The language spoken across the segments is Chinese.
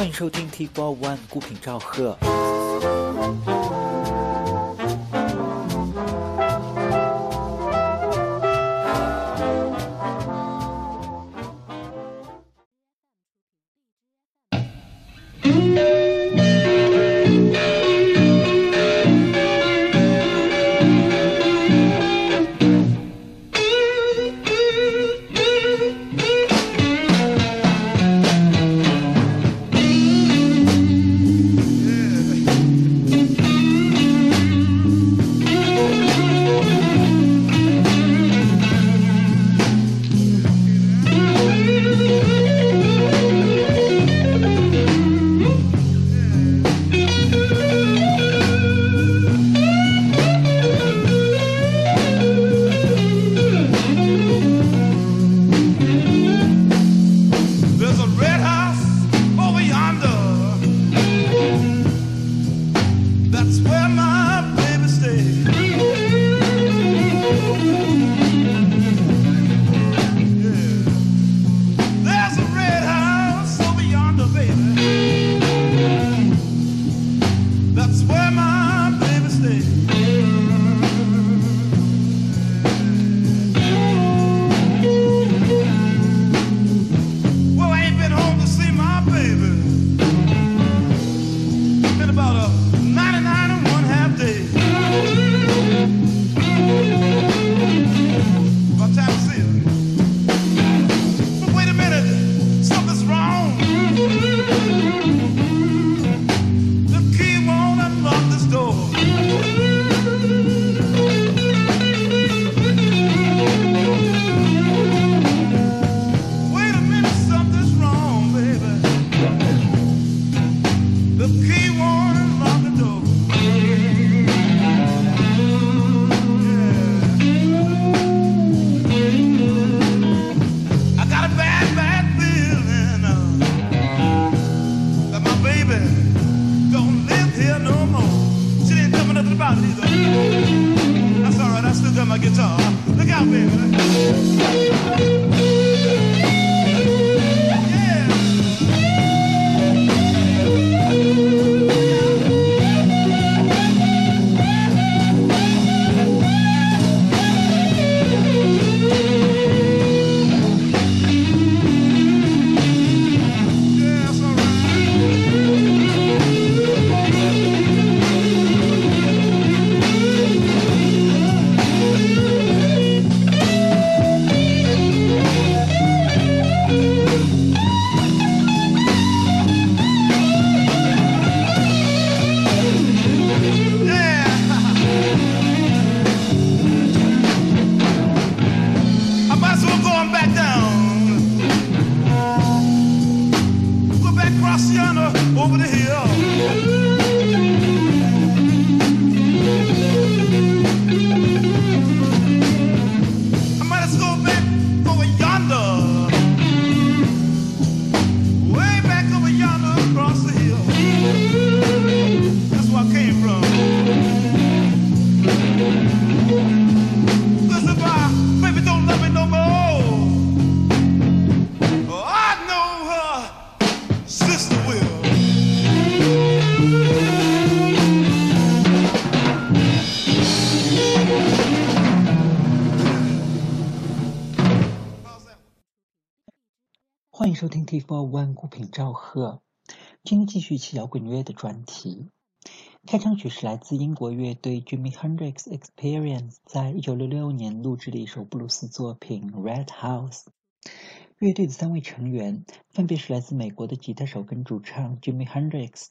欢迎收听 T Four One 孤品赵贺。欢迎收听 T Four One 孤品赵贺。今天继续一期摇滚乐的专题。开场曲是来自英国乐队 Jimi Hendrix Experience 在一九六六年录制的一首布鲁斯作品《Red House》。乐队的三位成员分别是来自美国的吉他手跟主唱 Jimi Hendrix，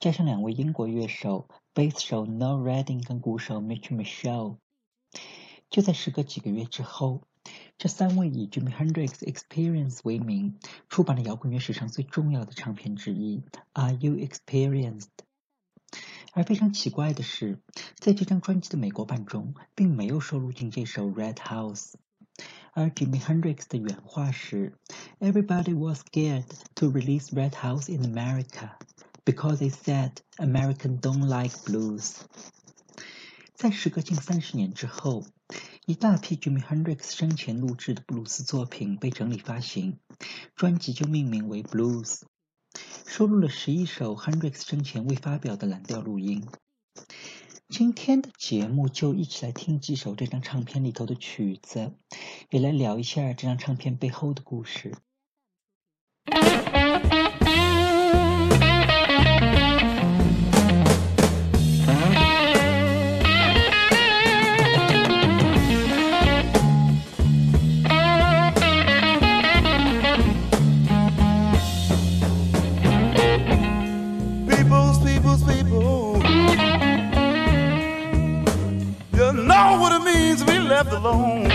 加上两位英国乐手贝斯手 Noel Redding 跟鼓手 Mitch Michelle。就在时隔几个月之后，这三位以 Jimi Hendrix Experience 为名出版了摇滚乐史上最重要的唱片之一《Are You Experienced》。而非常奇怪的是，在这张专辑的美国版中，并没有收录进这首《Red House》。而 Jimi Hendrix 的原话是：“Everybody was scared to release Red House in America because they said American don't like blues。”在时隔近三十年之后， 一大批 Jimi Hendrix 生前录制的布鲁斯作品被整理发行，专辑就命名为《Blues》。收录了十一首 Hendrix 生前未发表的蓝调录音。今天的节目就一起来听几首这张唱片里头的曲子，也来聊一下这张唱片背后的故事。Alone.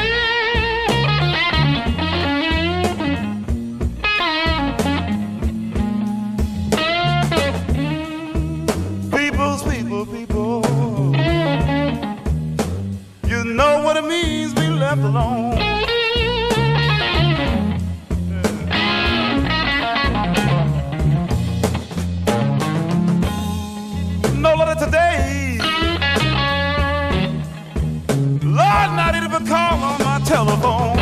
People's, people, people. You know what it means be left alone. Call on my telephone.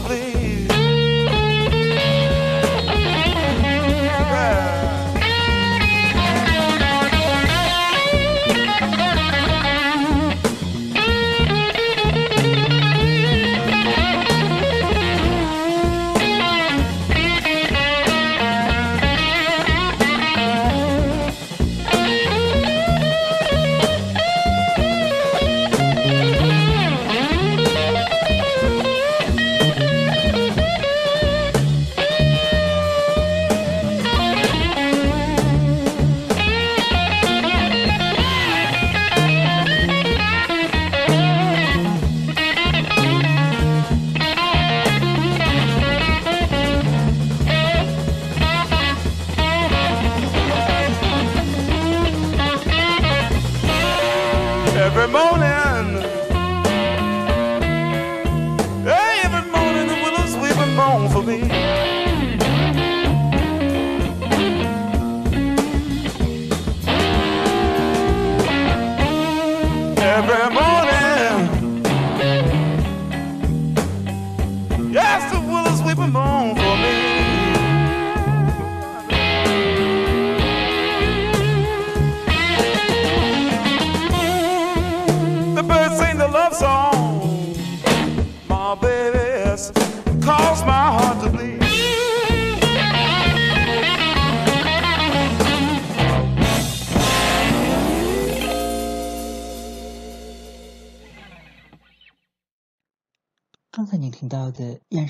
My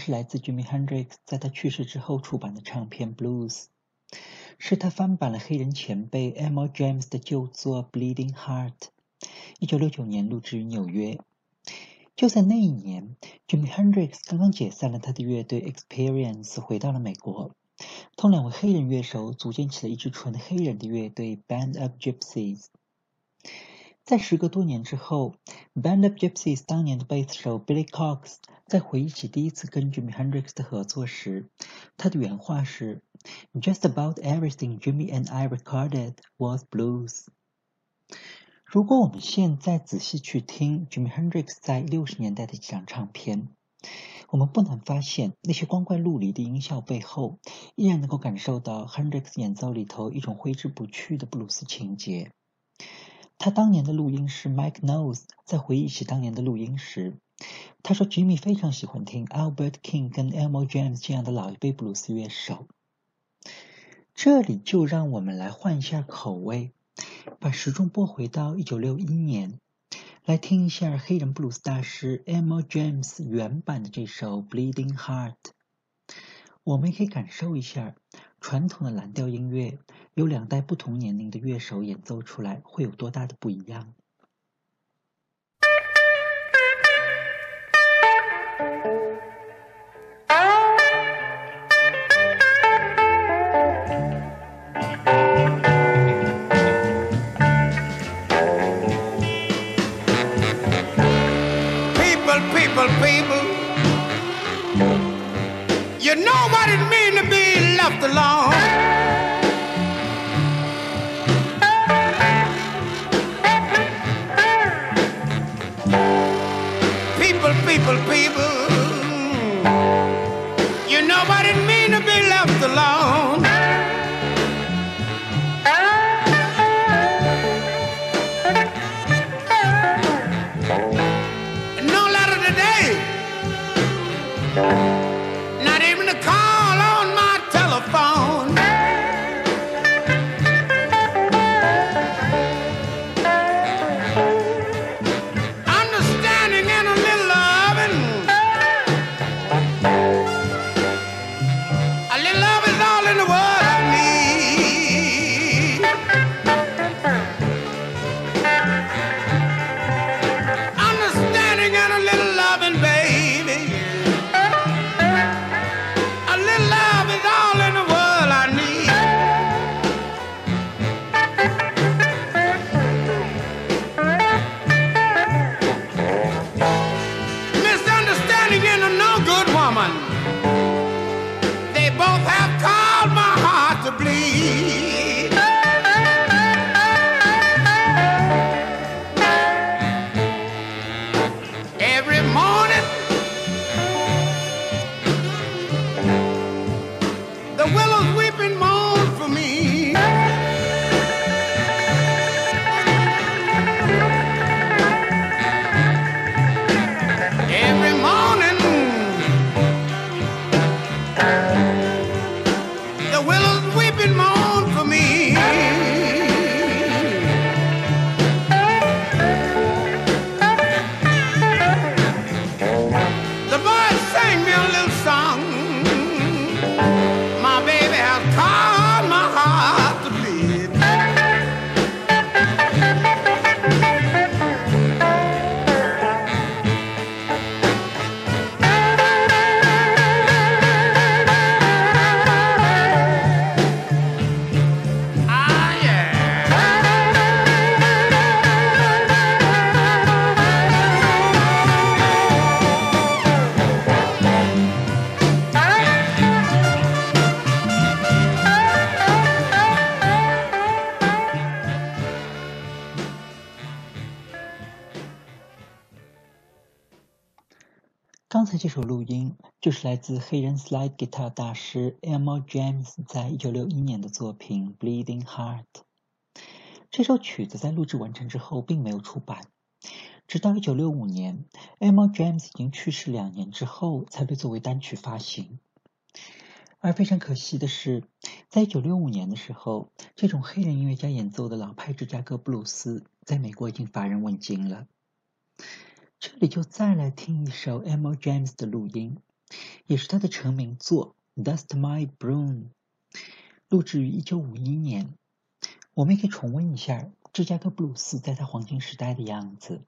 是来自 Jimi Hendrix 在他去世之后出版的唱片《Blues》，是他翻版了黑人前辈 Elmore James 的旧作《Bleeding Heart》，一九六九年录制于纽约。就在那一年，Jimi Hendrix 刚刚解散了他的乐队 Experience，回到了美国，同两位黑人乐手组建起了一支纯黑人的乐队 Band of Gypsies。在时隔多年之后，Band of Gypsies 当年的贝斯手 Billy Cox 在回忆起第一次跟 Jimi Hendrix 的合作时，他的原话是：“Just about everything Jimmy and I recorded was blues。”如果我们现在仔细去听 Jimi Hendrix 在六十年代的几张唱片，我们不难发现，那些光怪陆离的音效背后，依然能够感受到 Hendrix 演奏里头一种挥之不去的布鲁斯情节。他当年的录音是 Mike Knows，在回忆起当年的录音时，他说：“Jimmy 非常喜欢听 Albert King 跟 Elmo James 这样的老一辈布鲁斯乐手。”这里就让我们来换一下口味，把时钟拨回到一九六一年，来听一下黑人布鲁斯大师 Elmo James 原版的这首《Bleeding Heart》。我们也可以感受一下传统的蓝调音乐由两代不同年龄的乐手演奏出来，会有多大的不一样？首录音就是来自黑人 slide guitar 大师 Elmore James 在1961年的作品《Bleeding Heart》。这首曲子在录制完成之后并没有出版，直到1965年，Elmore James 已经去世两年之后才被作为单曲发行。而非常可惜的是，在1965年的时候，这种黑人音乐家演奏的老派芝加哥布鲁斯在美国已经乏人问津了。这里就再来听一首 Emo James 的录音，也是他的成名作《Dust My Broom》，录制于1951年。我们也可以重温一下芝加哥布鲁斯在他黄金时代的样子。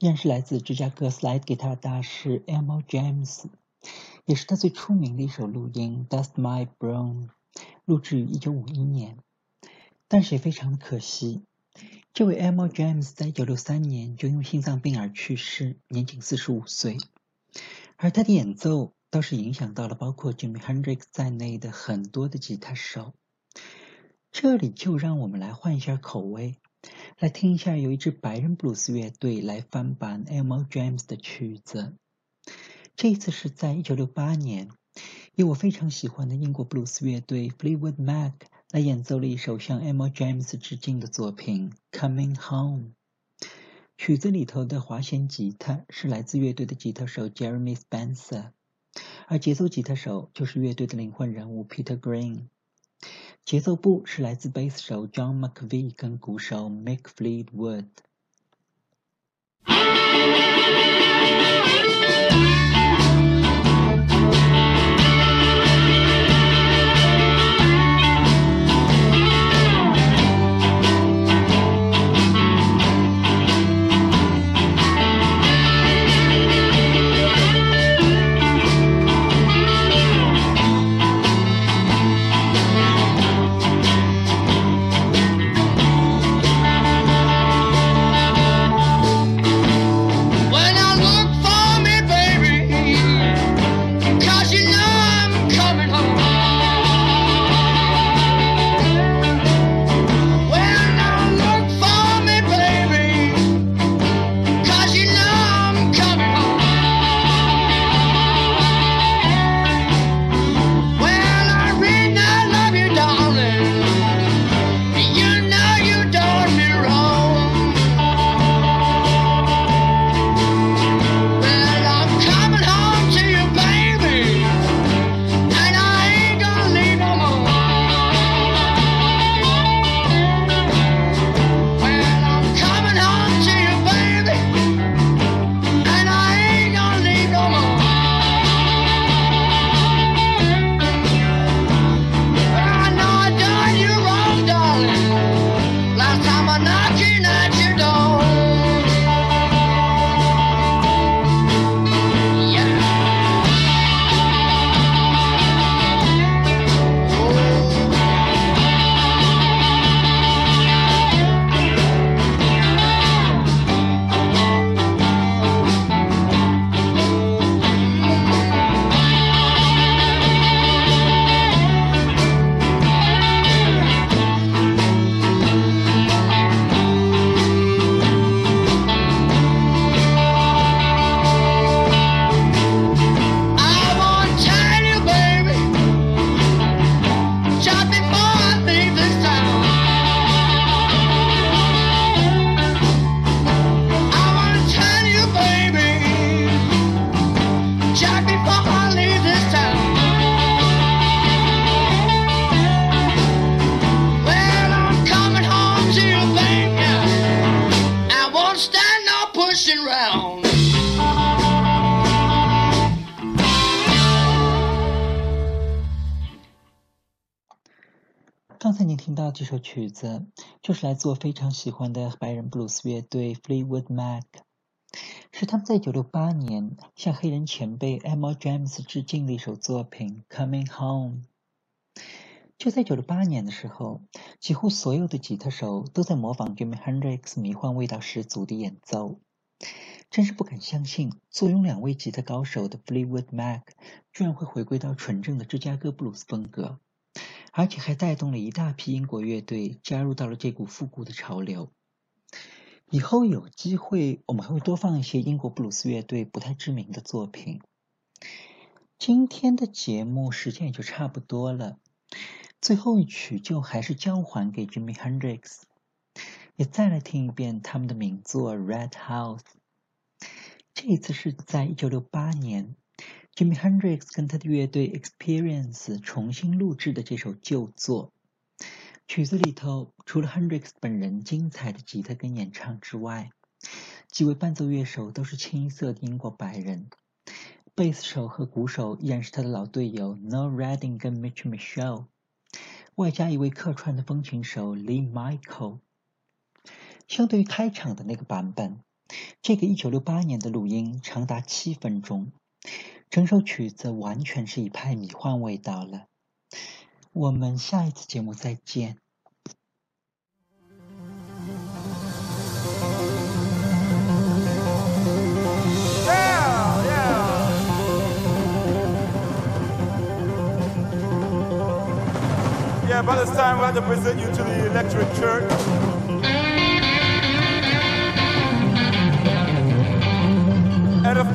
依然是来自芝加哥 slide guitar 大师 Elmo James，也是他最出名的一首录音《Dust My Broom》，录制于1951年。但是也非常的可惜，这位 Elmo James 在1963年就因为心脏病而去世，年仅45岁。而他的演奏倒是影响到了包括 Jimi Hendrix 在内的很多的吉他手。这里就让我们来换一下口味。来听一下，由一支白人布鲁斯乐队来翻版 Elmo James 的曲子。这一次是在1968年，由我非常喜欢的英国布鲁斯乐队 Fleetwood Mac 来演奏了一首向 Elmo James 致敬的作品《Coming Home》。曲子里头的滑弦吉他是来自乐队的吉他手 Jeremy Spencer，而节奏吉他手就是乐队的灵魂人物 Peter Green。节奏部是来自贝斯手 John McVie 跟鼓手 Mick Fleetwood。这首曲子，就是来自我非常喜欢的白人布鲁斯乐队 Fleetwood Mac，是他们在1968年向黑人前辈 Elmo James 致敬的一首作品《Coming Home》。就在1968年的时候，几乎所有的吉他手都在模仿 Jimi Hendrix 迷幻味道十足的演奏，真是不敢相信，坐拥两位吉他高手的 Fleetwood Mac 居然会回归到纯正的芝加哥布鲁斯风格。而且还带动了一大批英国乐队加入到了这股复古的潮流。以后有机会，我们还会多放一些英国布鲁斯乐队不太知名的作品。今天的节目时间也就差不多了，最后一曲就还是交还给 Jimi Hendrix，也再来听一遍他们的名作《Red House》。这一次是在一九六八年。Jimi Hendrix 跟他的乐队 Experience 重新录制的这首旧作，曲子里头除了 Hendrix 本人精彩的吉他跟演唱之外，几位伴奏乐手都是清一色的英国白人，贝斯手和鼓手依然是他的老队友 No Redding 跟 Mitch Michelle，外加一位客串的风琴手 Lee Michael。相对于开场的那个版本，这个1968年的录音长达七分钟，整首曲子完全是一派迷幻味道了。我们下一次节目再见。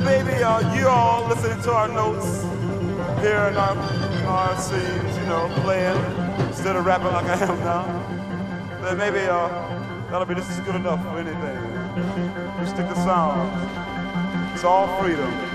Maybe uh, you all listening to our notes, hearing our, our scenes, you know, playing instead of rapping like I am now, then maybe uh, that'll be just as good enough for anything. You stick to sound. It's all freedom.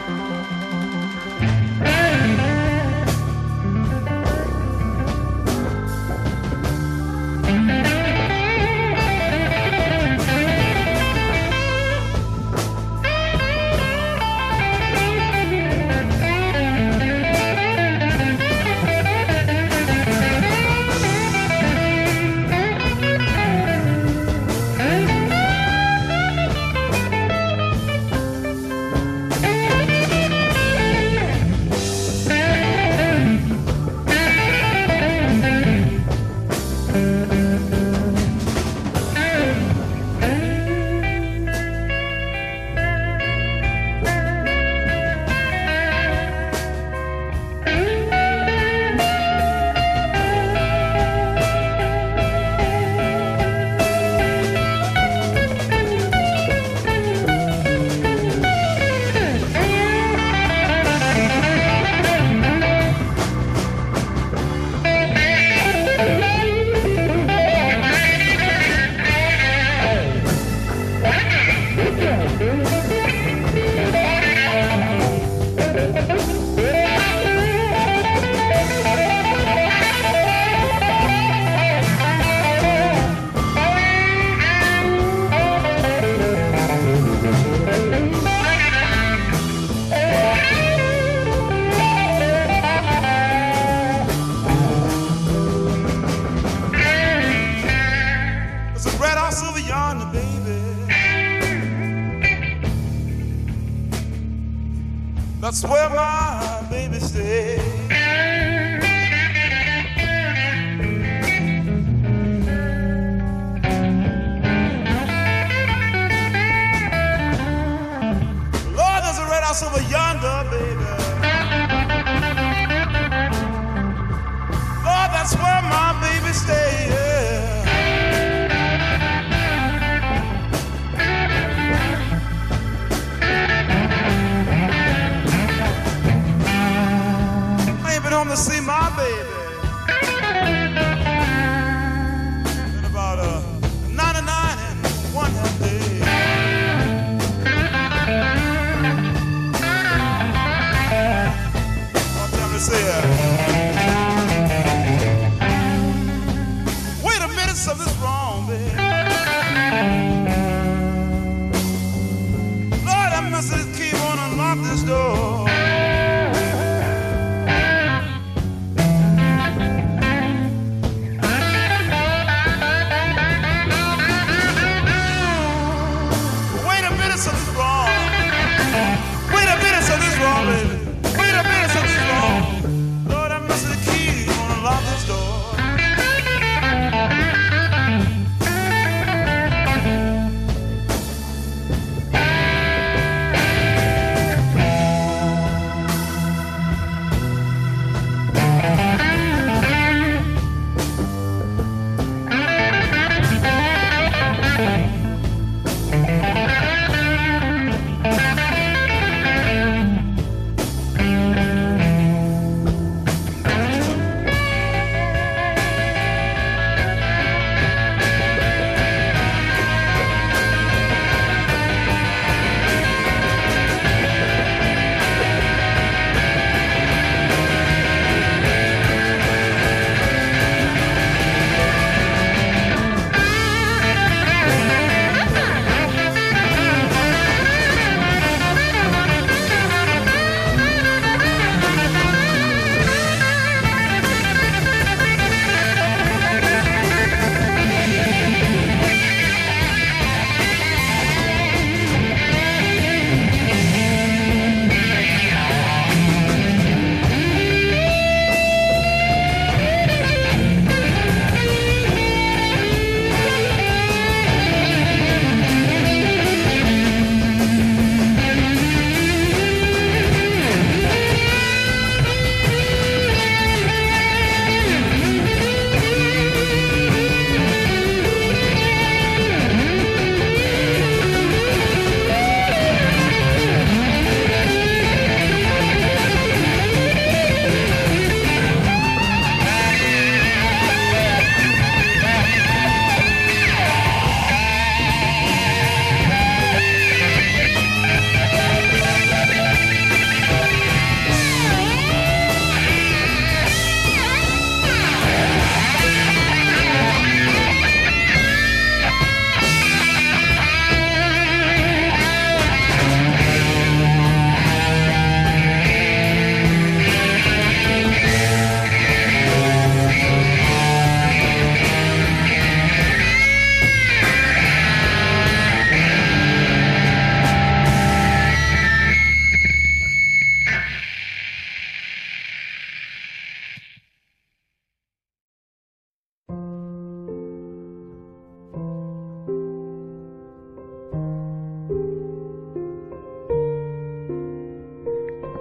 That's where my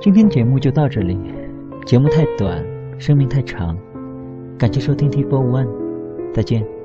今天节目就到这里，节目太短，生命太长，感谢收听 T Four One，再见。